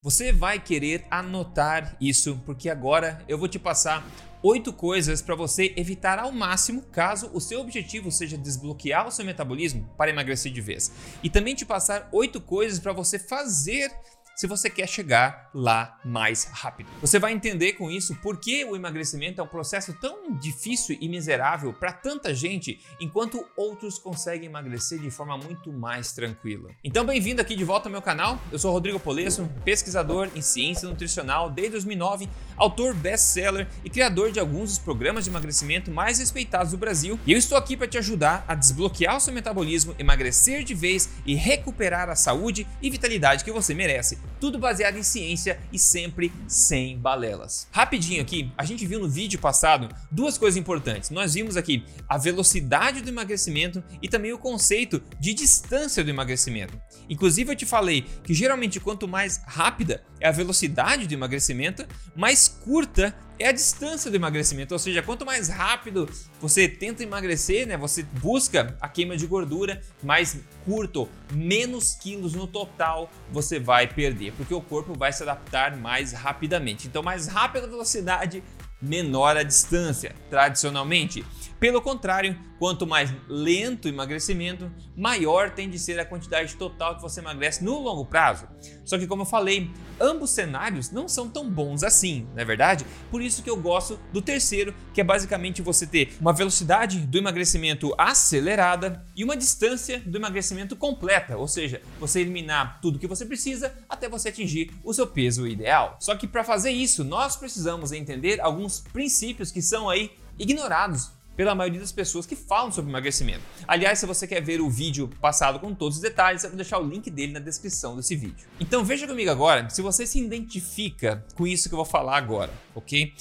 Você vai querer anotar isso, porque agora eu vou te passar oito coisas para você evitar ao máximo caso o seu objetivo seja desbloquear o seu metabolismo para emagrecer de vez. E também te passar oito coisas para você fazer se você quer chegar lá mais rápido. Você vai entender com isso por que o emagrecimento é um processo tão difícil e miserável para tanta gente, enquanto outros conseguem emagrecer de forma muito mais tranquila. Então, bem-vindo aqui de volta ao meu canal. Eu sou Rodrigo Polesso, pesquisador em ciência nutricional desde 2009, autor best-seller e criador de alguns dos programas de emagrecimento mais respeitados do Brasil. E eu estou aqui para te ajudar a desbloquear o seu metabolismo, emagrecer de vez e recuperar a saúde e vitalidade que você merece tudo baseado em ciência e sempre sem balelas. Rapidinho aqui, a gente viu no vídeo passado duas coisas importantes. Nós vimos aqui a velocidade do emagrecimento e também o conceito de distância do emagrecimento. Inclusive eu te falei que geralmente quanto mais rápida é a velocidade do emagrecimento, mais curta é a distância do emagrecimento, ou seja, quanto mais rápido você tenta emagrecer, né, você busca a queima de gordura, mais curto, menos quilos no total você vai perder, porque o corpo vai se adaptar mais rapidamente. Então, mais rápida velocidade, menor a distância, tradicionalmente. Pelo contrário, quanto mais lento o emagrecimento, maior tem de ser a quantidade total que você emagrece no longo prazo. Só que, como eu falei, ambos cenários não são tão bons assim, não é verdade? Por isso que eu gosto do terceiro, que é basicamente você ter uma velocidade do emagrecimento acelerada e uma distância do emagrecimento completa, ou seja, você eliminar tudo que você precisa até você atingir o seu peso ideal. Só que para fazer isso, nós precisamos entender alguns princípios que são aí ignorados pela maioria das pessoas que falam sobre emagrecimento. Aliás, se você quer ver o vídeo passado com todos os detalhes, eu vou deixar o link dele na descrição desse vídeo. Então veja comigo agora se você se identifica com isso que eu vou falar agora, ok?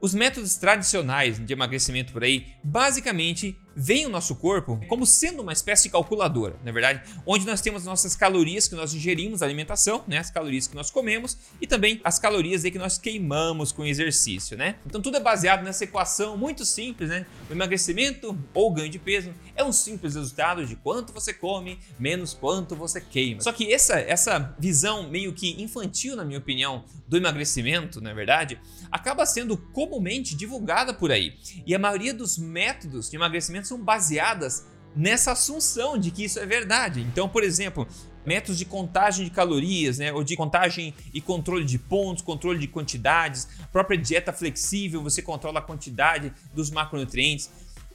Os métodos tradicionais de emagrecimento por aí, basicamente, veem o nosso corpo como sendo uma espécie de calculadora, na é verdade, onde nós temos nossas calorias que nós ingerimos, alimentação, né, as calorias que nós comemos e também as calorias que nós queimamos com exercício, né? Então tudo é baseado nessa equação muito simples, né? O emagrecimento ou ganho de peso é um simples resultado de quanto você come menos quanto você queima. Só que essa essa visão meio que infantil, na minha opinião, do emagrecimento, na é verdade, acaba sendo comumente divulgada por aí. E a maioria dos métodos de emagrecimento são baseadas nessa assunção de que isso é verdade. Então, por exemplo, métodos de contagem de calorias, né, ou de contagem e controle de pontos, controle de quantidades, própria dieta flexível, você controla a quantidade dos macronutrientes.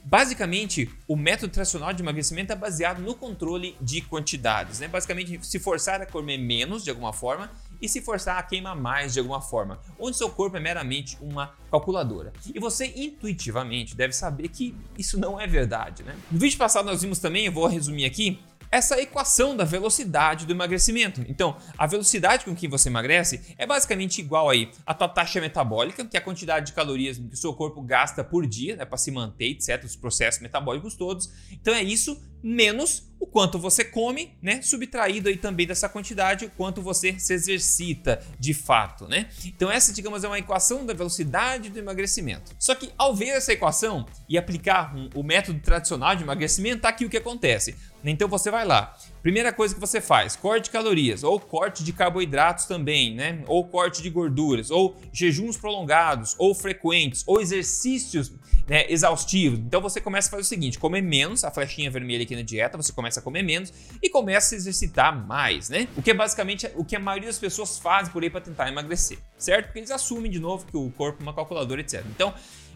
Basicamente, o método tradicional de emagrecimento é baseado no controle de quantidades, né? Basicamente, se forçar a comer menos de alguma forma e se forçar a queimar mais de alguma forma, onde seu corpo é meramente uma calculadora. E você intuitivamente deve saber que isso não é verdade, né? No vídeo passado nós vimos também, eu vou resumir aqui, essa equação da velocidade do emagrecimento. Então, a velocidade com que você emagrece é basicamente igual aí à tua taxa metabólica, que é a quantidade de calorias que o seu corpo gasta por dia, né, para se manter, etc, os processos metabólicos todos. Então é isso menos o quanto você come, né? Subtraído aí também dessa quantidade, o quanto você se exercita de fato, né? Então essa, digamos, é uma equação da velocidade do emagrecimento. Só que ao ver essa equação e aplicar um, o método tradicional de emagrecimento, tá aqui o que acontece. Então você vai lá, primeira coisa que você faz, corte de calorias, ou corte de carboidratos também, né? Ou corte de gorduras, ou jejuns prolongados, ou frequentes, ou exercícios né, exaustivos. Então você começa a fazer o seguinte: comer menos, a flechinha vermelha aqui na dieta, você começa a comer menos e começa a exercitar mais, né? O que é basicamente o que a maioria das pessoas fazem por aí para tentar emagrecer, certo? Porque eles assumem de novo que o corpo é uma calculadora, etc. Então,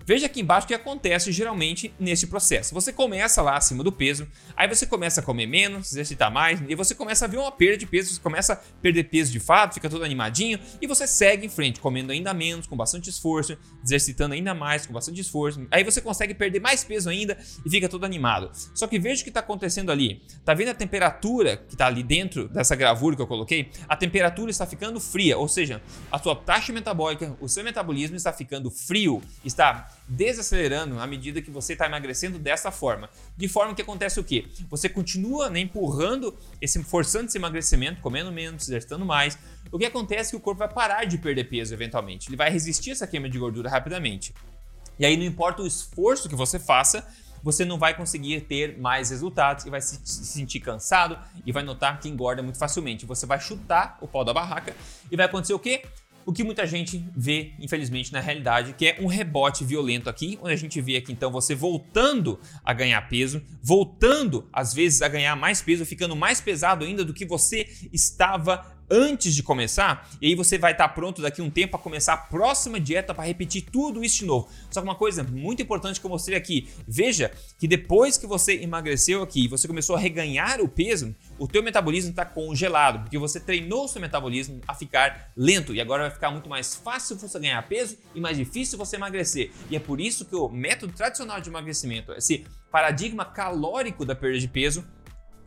Veja aqui embaixo o que acontece geralmente nesse processo. Você começa lá acima do peso, aí você começa a comer menos, exercitar mais, e você começa a ver uma perda de peso, você começa a perder peso de fato, fica todo animadinho, e você segue em frente, comendo ainda menos, com bastante esforço, exercitando ainda mais, com bastante esforço. Aí você consegue perder mais peso ainda e fica todo animado. Só que veja o que está acontecendo ali. Tá vendo a temperatura que está ali dentro dessa gravura que eu coloquei? A temperatura está ficando fria, ou seja, a sua taxa metabólica, o seu metabolismo está ficando frio, está desacelerando à medida que você está emagrecendo dessa forma. De forma que acontece o quê? Você continua né, empurrando, esse, forçando esse emagrecimento, comendo menos, exercitando mais. O que acontece é que o corpo vai parar de perder peso eventualmente. Ele vai resistir essa queima de gordura rapidamente. E aí não importa o esforço que você faça, você não vai conseguir ter mais resultados e vai se sentir cansado e vai notar que engorda muito facilmente. Você vai chutar o pau da barraca e vai acontecer o quê? O que muita gente vê, infelizmente, na realidade, que é um rebote violento aqui, onde a gente vê aqui então você voltando a ganhar peso, voltando às vezes a ganhar mais peso, ficando mais pesado ainda do que você estava antes de começar, e aí você vai estar pronto daqui um tempo para começar a próxima dieta para repetir tudo isso de novo. Só que uma coisa muito importante que eu mostrei aqui, veja que depois que você emagreceu aqui e você começou a reganhar o peso, o teu metabolismo está congelado, porque você treinou o seu metabolismo a ficar lento e agora vai ficar muito mais fácil você ganhar peso e mais difícil você emagrecer. E é por isso que o método tradicional de emagrecimento, esse paradigma calórico da perda de peso,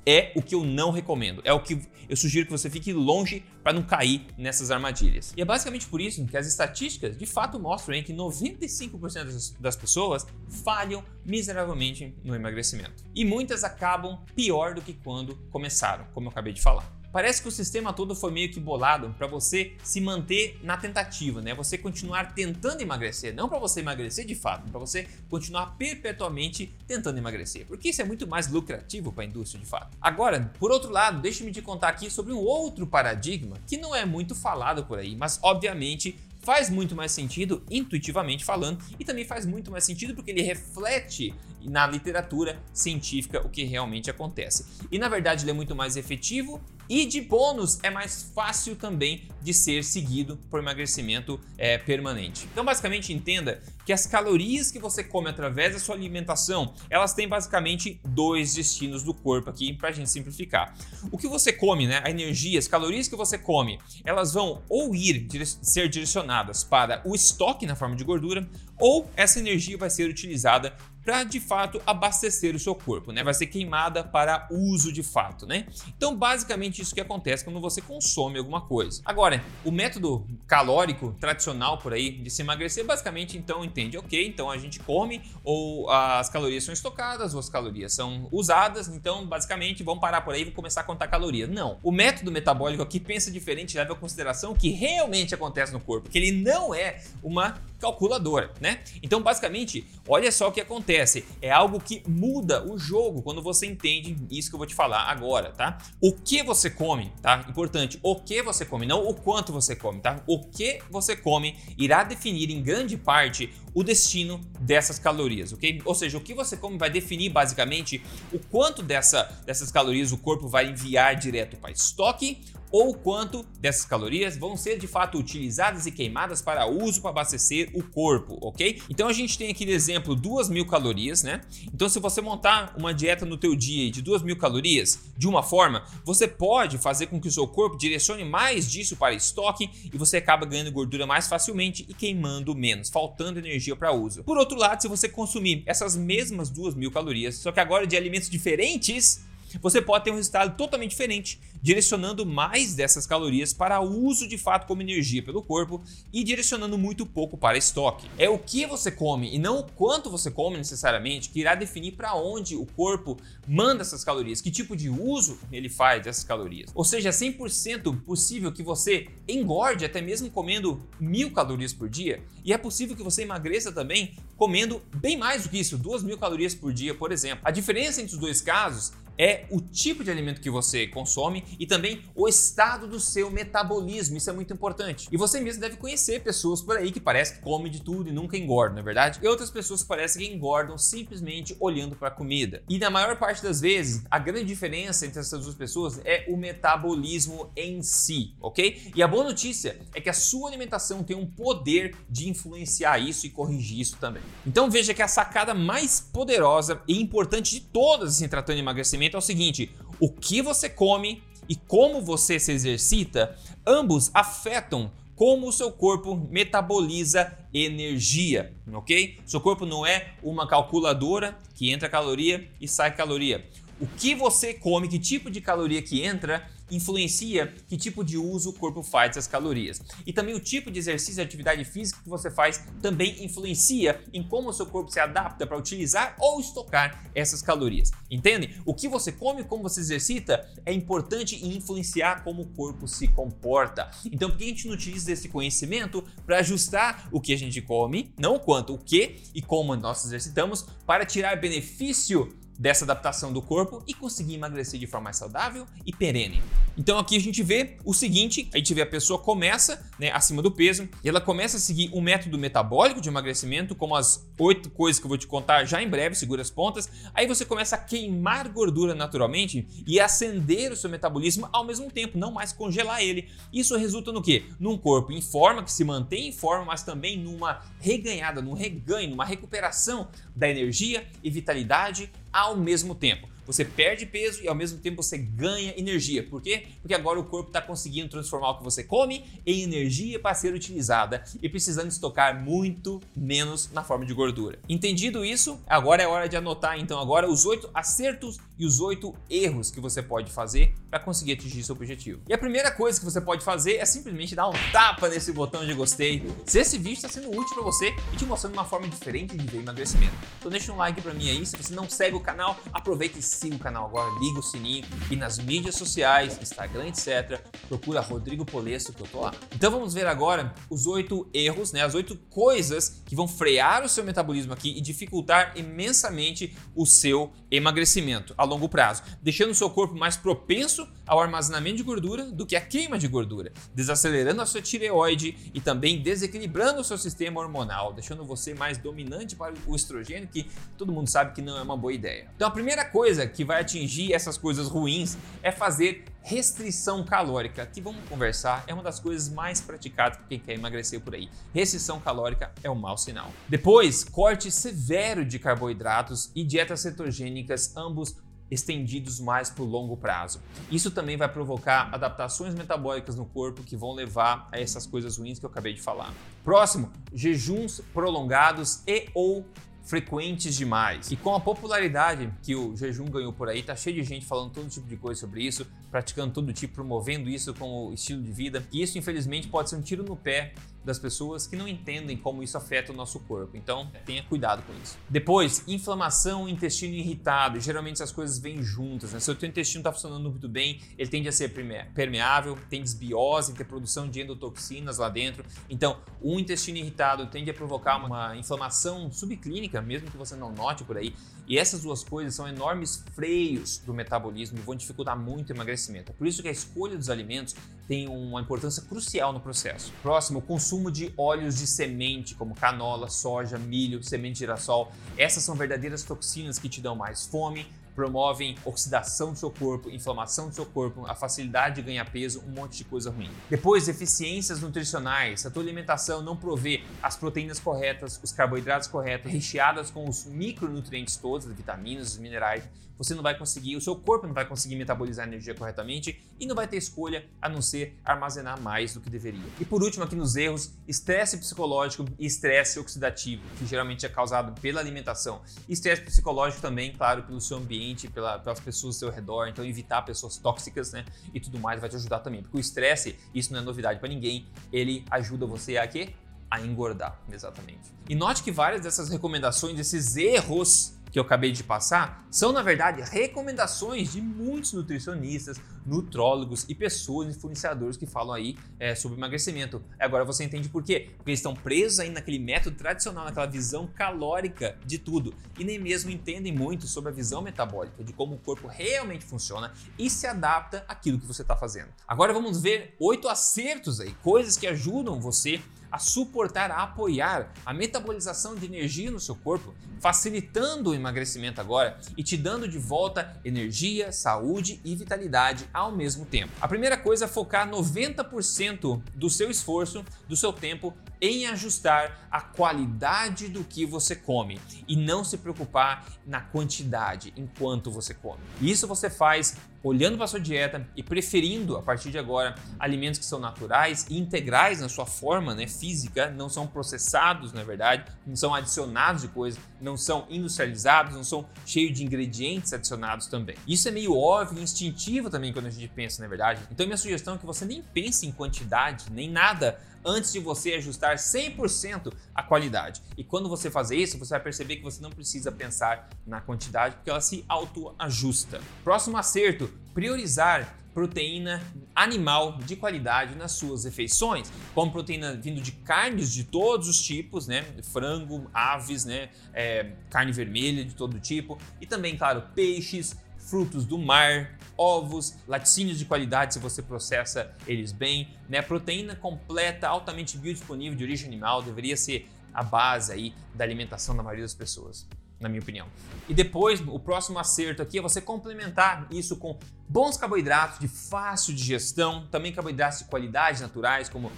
é o que eu não recomendo. É o que eu sugiro que você fique longe para não cair nessas armadilhas. E é basicamente por isso que as estatísticas de fato mostram hein, que 95% das pessoas falham miseravelmente no emagrecimento. E muitas acabam pior do que quando começaram, como eu acabei de falar. Parece que o sistema todo foi meio que bolado para você se manter na tentativa, né? Você continuar tentando emagrecer, não para você emagrecer de fato, para você continuar perpetuamente tentando emagrecer, porque isso é muito mais lucrativo para a indústria de fato. Agora, por outro lado, deixe-me te contar aqui sobre um outro paradigma que não é muito falado por aí, mas obviamente faz muito mais sentido intuitivamente falando e também faz muito mais sentido porque ele reflete na literatura científica o que realmente acontece. E na verdade ele é muito mais efetivo e de bônus, é mais fácil também de ser seguido por emagrecimento é, permanente. Então, basicamente, entenda que as calorias que você come através da sua alimentação, elas têm basicamente dois destinos do corpo aqui, para a gente simplificar. O que você come, né, a energia, as calorias que você come, elas vão ou ir ser direcionadas para o estoque na forma de gordura, ou essa energia vai ser utilizada para de fato abastecer o seu corpo, né? Vai ser queimada para uso de fato, né? Então, basicamente isso que acontece quando você consome alguma coisa. Agora, o método calórico tradicional por aí de se emagrecer, basicamente então entende, OK, então a gente come ou as calorias são estocadas ou as calorias são usadas, então basicamente vamos parar por aí e começar a contar calorias. Não. O método metabólico aqui pensa diferente, leva em consideração o que realmente acontece no corpo, que ele não é uma calculadora, né? Então, basicamente, olha só o que acontece. É algo que muda o jogo quando você entende isso que eu vou te falar agora, tá? O que você come, tá? Importante, o que você come, não o quanto você come, tá? O que você come irá definir em grande parte o destino dessas calorias, ok? Ou seja, o que você come vai definir basicamente o quanto dessa, dessas calorias o corpo vai enviar direto para estoque ou quanto dessas calorias vão ser de fato utilizadas e queimadas para uso para abastecer o corpo, ok? Então a gente tem aqui de exemplo duas mil calorias, né? Então se você montar uma dieta no teu dia de duas mil calorias de uma forma, você pode fazer com que o seu corpo direcione mais disso para estoque e você acaba ganhando gordura mais facilmente e queimando menos, faltando energia para uso. Por outro lado, se você consumir essas mesmas duas mil calorias, só que agora de alimentos diferentes, você pode ter um resultado totalmente diferente, direcionando mais dessas calorias para uso de fato como energia pelo corpo e direcionando muito pouco para estoque. É o que você come e não o quanto você come necessariamente que irá definir para onde o corpo manda essas calorias, que tipo de uso ele faz dessas calorias. Ou seja, é 100% possível que você engorde até mesmo comendo mil calorias por dia e é possível que você emagreça também comendo bem mais do que isso, duas mil calorias por dia, por exemplo. A diferença entre os dois casos é o tipo de alimento que você consome e também o estado do seu metabolismo. Isso é muito importante. E você mesmo deve conhecer pessoas por aí que parece que come de tudo e nunca engordam, não é verdade? E outras pessoas parecem que engordam simplesmente olhando para a comida. E na maior parte das vezes, a grande diferença entre essas duas pessoas é o metabolismo em si, ok? E a boa notícia é que a sua alimentação tem um poder de influenciar isso e corrigir isso também. Então veja que a sacada mais poderosa e importante de todas em tratando de emagrecimento é o seguinte: o que você come e como você se exercita, ambos afetam como o seu corpo metaboliza energia, ok? Seu corpo não é uma calculadora que entra caloria e sai caloria. O que você come, que tipo de caloria que entra, influencia que tipo de uso o corpo faz dessas calorias. E também o tipo de exercício e atividade física que você faz também influencia em como o seu corpo se adapta para utilizar ou estocar essas calorias. Entende? O que você come, como você exercita é importante e influenciar como o corpo se comporta. Então, por que a gente não utiliza esse conhecimento para ajustar o que a gente come, não quanto, o que e como nós exercitamos, para tirar benefício dessa adaptação do corpo e conseguir emagrecer de forma mais saudável e perene. Então aqui a gente vê o seguinte, a gente vê a pessoa começa né, acima do peso e ela começa a seguir um método metabólico de emagrecimento, como as oito coisas que eu vou te contar já em breve, segura as pontas. Aí você começa a queimar gordura naturalmente e acender o seu metabolismo ao mesmo tempo, não mais congelar ele. Isso resulta no quê? Num corpo em forma, que se mantém em forma, mas também numa reganhada, num reganho, numa recuperação da energia e vitalidade ao mesmo tempo. Você perde peso e ao mesmo tempo você ganha energia. Por quê? Porque agora o corpo está conseguindo transformar o que você come em energia para ser utilizada e precisando estocar muito menos na forma de gordura. Entendido isso, agora é hora de anotar então agora os oito acertos e os oito erros que você pode fazer para conseguir atingir seu objetivo. E a primeira coisa que você pode fazer é simplesmente dar um tapa nesse botão de gostei se esse vídeo está sendo útil para você e te mostrando uma forma diferente de ver emagrecimento. Então deixa um like para mim aí, se você não segue o canal, aproveita e siga o canal agora, liga o sininho e nas mídias sociais, Instagram, etc. Procura Rodrigo Polesso que eu tô lá. Então vamos ver agora os oito erros, né? As oito coisas que vão frear o seu metabolismo aqui e dificultar imensamente o seu emagrecimento a longo prazo, deixando o seu corpo mais propenso ao armazenamento de gordura do que a queima de gordura, desacelerando a sua tireoide e também desequilibrando o seu sistema hormonal, deixando você mais dominante para o estrogênio, que todo mundo sabe que não é uma boa ideia. Então a primeira coisa que vai atingir essas coisas ruins é fazer restrição calórica, que vamos conversar, é uma das coisas mais praticadas por quem quer emagrecer por aí. Restrição calórica é um mau sinal. Depois, corte severo de carboidratos e dietas cetogênicas, ambos estendidos mais por longo prazo. Isso também vai provocar adaptações metabólicas no corpo que vão levar a essas coisas ruins que eu acabei de falar. Próximo, jejuns prolongados e ou frequentes demais. E com a popularidade que o jejum ganhou por aí, tá cheio de gente falando todo tipo de coisa sobre isso, praticando todo tipo, promovendo isso como estilo de vida. E isso, infelizmente, pode ser um tiro no pé das pessoas que não entendem como isso afeta o nosso corpo. Então, tenha cuidado com isso. Depois, inflamação, intestino irritado. Geralmente essas coisas vêm juntas. Né? Se o teu intestino está funcionando muito bem, ele tende a ser permeável, tem desbiose, tem produção de endotoxinas lá dentro. Então, um intestino irritado tende a provocar uma inflamação subclínica, mesmo que você não note por aí. E essas duas coisas são enormes freios do metabolismo e vão dificultar muito o emagrecimento. É por isso que a escolha dos alimentos tem uma importância crucial no processo. Próximo, o consumo de óleos de semente, como canola, soja, milho, semente de girassol. Essas são verdadeiras toxinas que te dão mais fome, promovem oxidação do seu corpo, inflamação do seu corpo, a facilidade de ganhar peso, um monte de coisa ruim. Depois, deficiências nutricionais. A tua alimentação não provê as proteínas corretas, os carboidratos corretos, recheadas com os micronutrientes todos, as vitaminas, os minerais, você não vai conseguir, o seu corpo não vai conseguir metabolizar a energia corretamente e não vai ter escolha a não ser armazenar mais do que deveria. E por último, aqui nos erros, estresse psicológico e estresse oxidativo, que geralmente é causado pela alimentação. Estresse psicológico também, claro, pelo seu ambiente, pela, pelas pessoas ao seu redor, então evitar pessoas tóxicas, né? E tudo mais vai te ajudar também, porque o estresse, isso não é novidade para ninguém, ele ajuda você a quê? A engordar, exatamente. E note que várias dessas recomendações, esses erros que eu acabei de passar são, na verdade, recomendações de muitos nutricionistas, nutrólogos e pessoas, influenciadores que falam aí é, sobre emagrecimento. Agora você entende por quê? Porque eles estão presos aí naquele método tradicional, naquela visão calórica de tudo e nem mesmo entendem muito sobre a visão metabólica, de como o corpo realmente funciona e se adapta àquilo que você está fazendo. Agora vamos ver oito acertos aí, coisas que ajudam você a suportar, a apoiar a metabolização de energia no seu corpo, facilitando o emagrecimento agora e te dando de volta energia, saúde e vitalidade ao mesmo tempo. A primeira coisa é focar 90% do seu esforço, do seu tempo em ajustar a qualidade do que você come e não se preocupar na quantidade enquanto você come. Isso você faz olhando para sua dieta e preferindo a partir de agora alimentos que são naturais e integrais na sua forma né, física, não são processados, na verdade, não são adicionados de coisas, não são industrializados, não são cheios de ingredientes adicionados também. Isso é meio óbvio e instintivo também quando a gente pensa, na verdade. Então minha sugestão é que você nem pense em quantidade, nem nada antes de você ajustar 100% a qualidade. E quando você fazer isso, você vai perceber que você não precisa pensar na quantidade, porque ela se autoajusta. Próximo acerto: priorizar proteína animal de qualidade nas suas refeições, como proteína vindo de carnes de todos os tipos, né? Frango, aves, né? É, carne vermelha de todo tipo e também, claro, peixes, frutos do mar, ovos, laticínios de qualidade se você processa eles bem, né? Proteína completa, altamente biodisponível de origem animal deveria ser a base aí da alimentação da maioria das pessoas, na minha opinião. E depois, o próximo acerto aqui é você complementar isso com bons carboidratos de fácil digestão, também carboidratos de qualidade naturais, como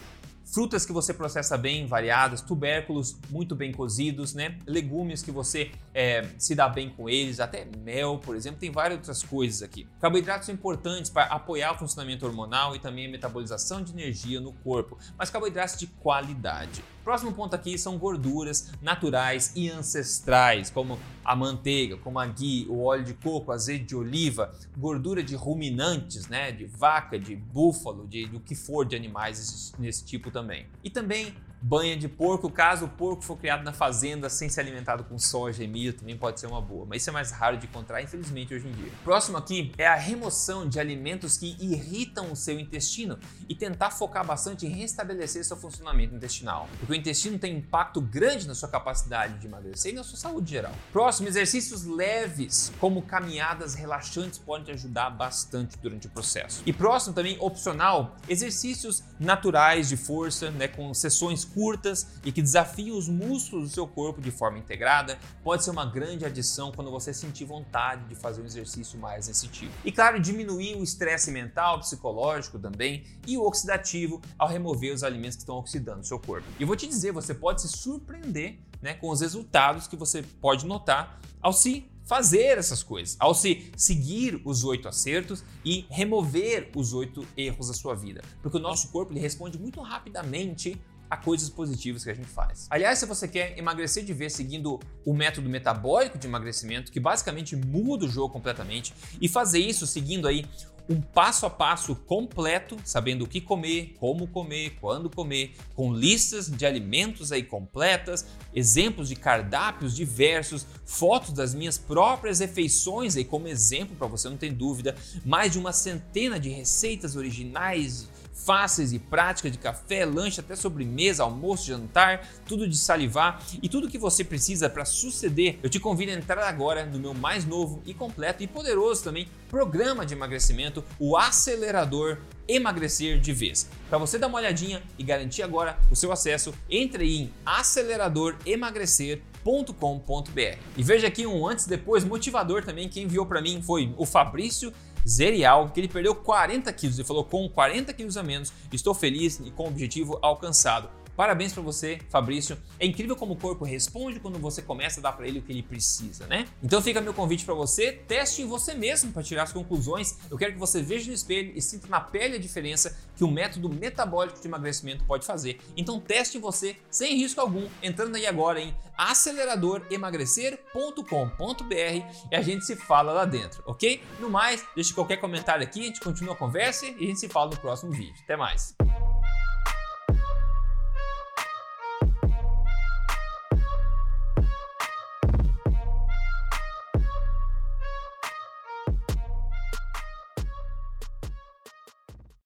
frutas que você processa bem, variadas, tubérculos muito bem cozidos, né? Legumes que você é, se dá bem com eles, até mel, por exemplo, tem várias outras coisas aqui. Carboidratos são importantes para apoiar o funcionamento hormonal e também a metabolização de energia no corpo, mas carboidratos de qualidade. Próximo ponto aqui são gorduras naturais e ancestrais, como a manteiga, como a ghee, o óleo de coco, azeite de oliva, gordura de ruminantes, né, de vaca, de búfalo, de do que for de animais nesse tipo também. E também banha de porco, caso o porco for criado na fazenda sem ser alimentado com soja e milho, também pode ser uma boa, mas isso é mais raro de encontrar, infelizmente, hoje em dia. Próximo aqui é a remoção de alimentos que irritam o seu intestino e tentar focar bastante em restabelecer seu funcionamento intestinal, porque o intestino tem impacto grande na sua capacidade de emagrecer e na sua saúde geral. Próximo, exercícios leves, como caminhadas relaxantes, podem te ajudar bastante durante o processo. E próximo também, opcional, exercícios naturais de força, né, com sessões curtas e que desafiam os músculos do seu corpo de forma integrada, pode ser uma grande adição quando você sentir vontade de fazer um exercício mais nesse tipo. E claro, diminuir o estresse mental, psicológico também e o oxidativo ao remover os alimentos que estão oxidando o seu corpo. E eu vou te dizer, você pode se surpreender né, com os resultados que você pode notar ao se fazer essas coisas, ao se seguir os oito acertos e remover os oito erros da sua vida. Porque o nosso corpo ele responde muito rapidamente a coisas positivas que a gente faz. Aliás, se você quer emagrecer de vez seguindo o método metabólico de emagrecimento, que basicamente muda o jogo completamente, e fazer isso seguindo aí um passo a passo completo, sabendo o que comer, como comer, quando comer, com listas de alimentos aí completas, exemplos de cardápios diversos, fotos das minhas próprias refeições aí como exemplo para você não ter dúvida, mais de uma centena de receitas originais fáceis e práticas de café, lanche, até sobremesa, almoço, jantar, tudo de salivar e tudo que você precisa para suceder. Eu te convido a entrar agora no meu mais novo e completo e poderoso também programa de emagrecimento, o Acelerador Emagrecer de Vez. Para você dar uma olhadinha e garantir agora o seu acesso, entre em aceleradoremagrecer.com.br. E veja aqui um antes e depois motivador também, quem enviou para mim foi o Fabrício Zerial, que ele perdeu 40 quilos. Ele falou: com 40 quilos a menos, estou feliz e com o objetivo alcançado. Parabéns para você, Fabrício. É incrível como o corpo responde quando você começa a dar para ele o que ele precisa, né? Então fica meu convite para você, teste em você mesmo para tirar as conclusões. Eu quero que você veja no espelho e sinta na pele a diferença que o método metabólico de emagrecimento pode fazer. Então teste você sem risco algum, entrando aí agora em aceleradoremagrecer.com.br e a gente se fala lá dentro, ok? No mais, deixe qualquer comentário aqui, a gente continua a conversa e a gente se fala no próximo vídeo. Até mais!